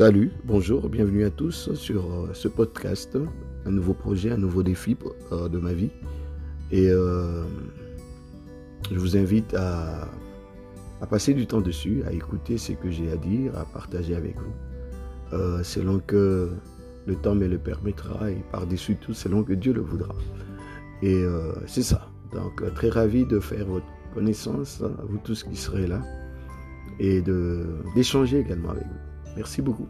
Salut, bonjour, bienvenue à tous sur euh, ce podcast, un nouveau projet, un nouveau défi euh, de ma vie. Et euh, je vous invite à, passer du temps dessus, à écouter ce que j'ai à dire, à partager avec vous, selon que le temps me le permettra et par-dessus tout, selon que Dieu le voudra. Et c'est ça. Donc, très ravi de faire votre connaissance, vous tous qui serez là, et d'échanger également avec vous. Merci beaucoup.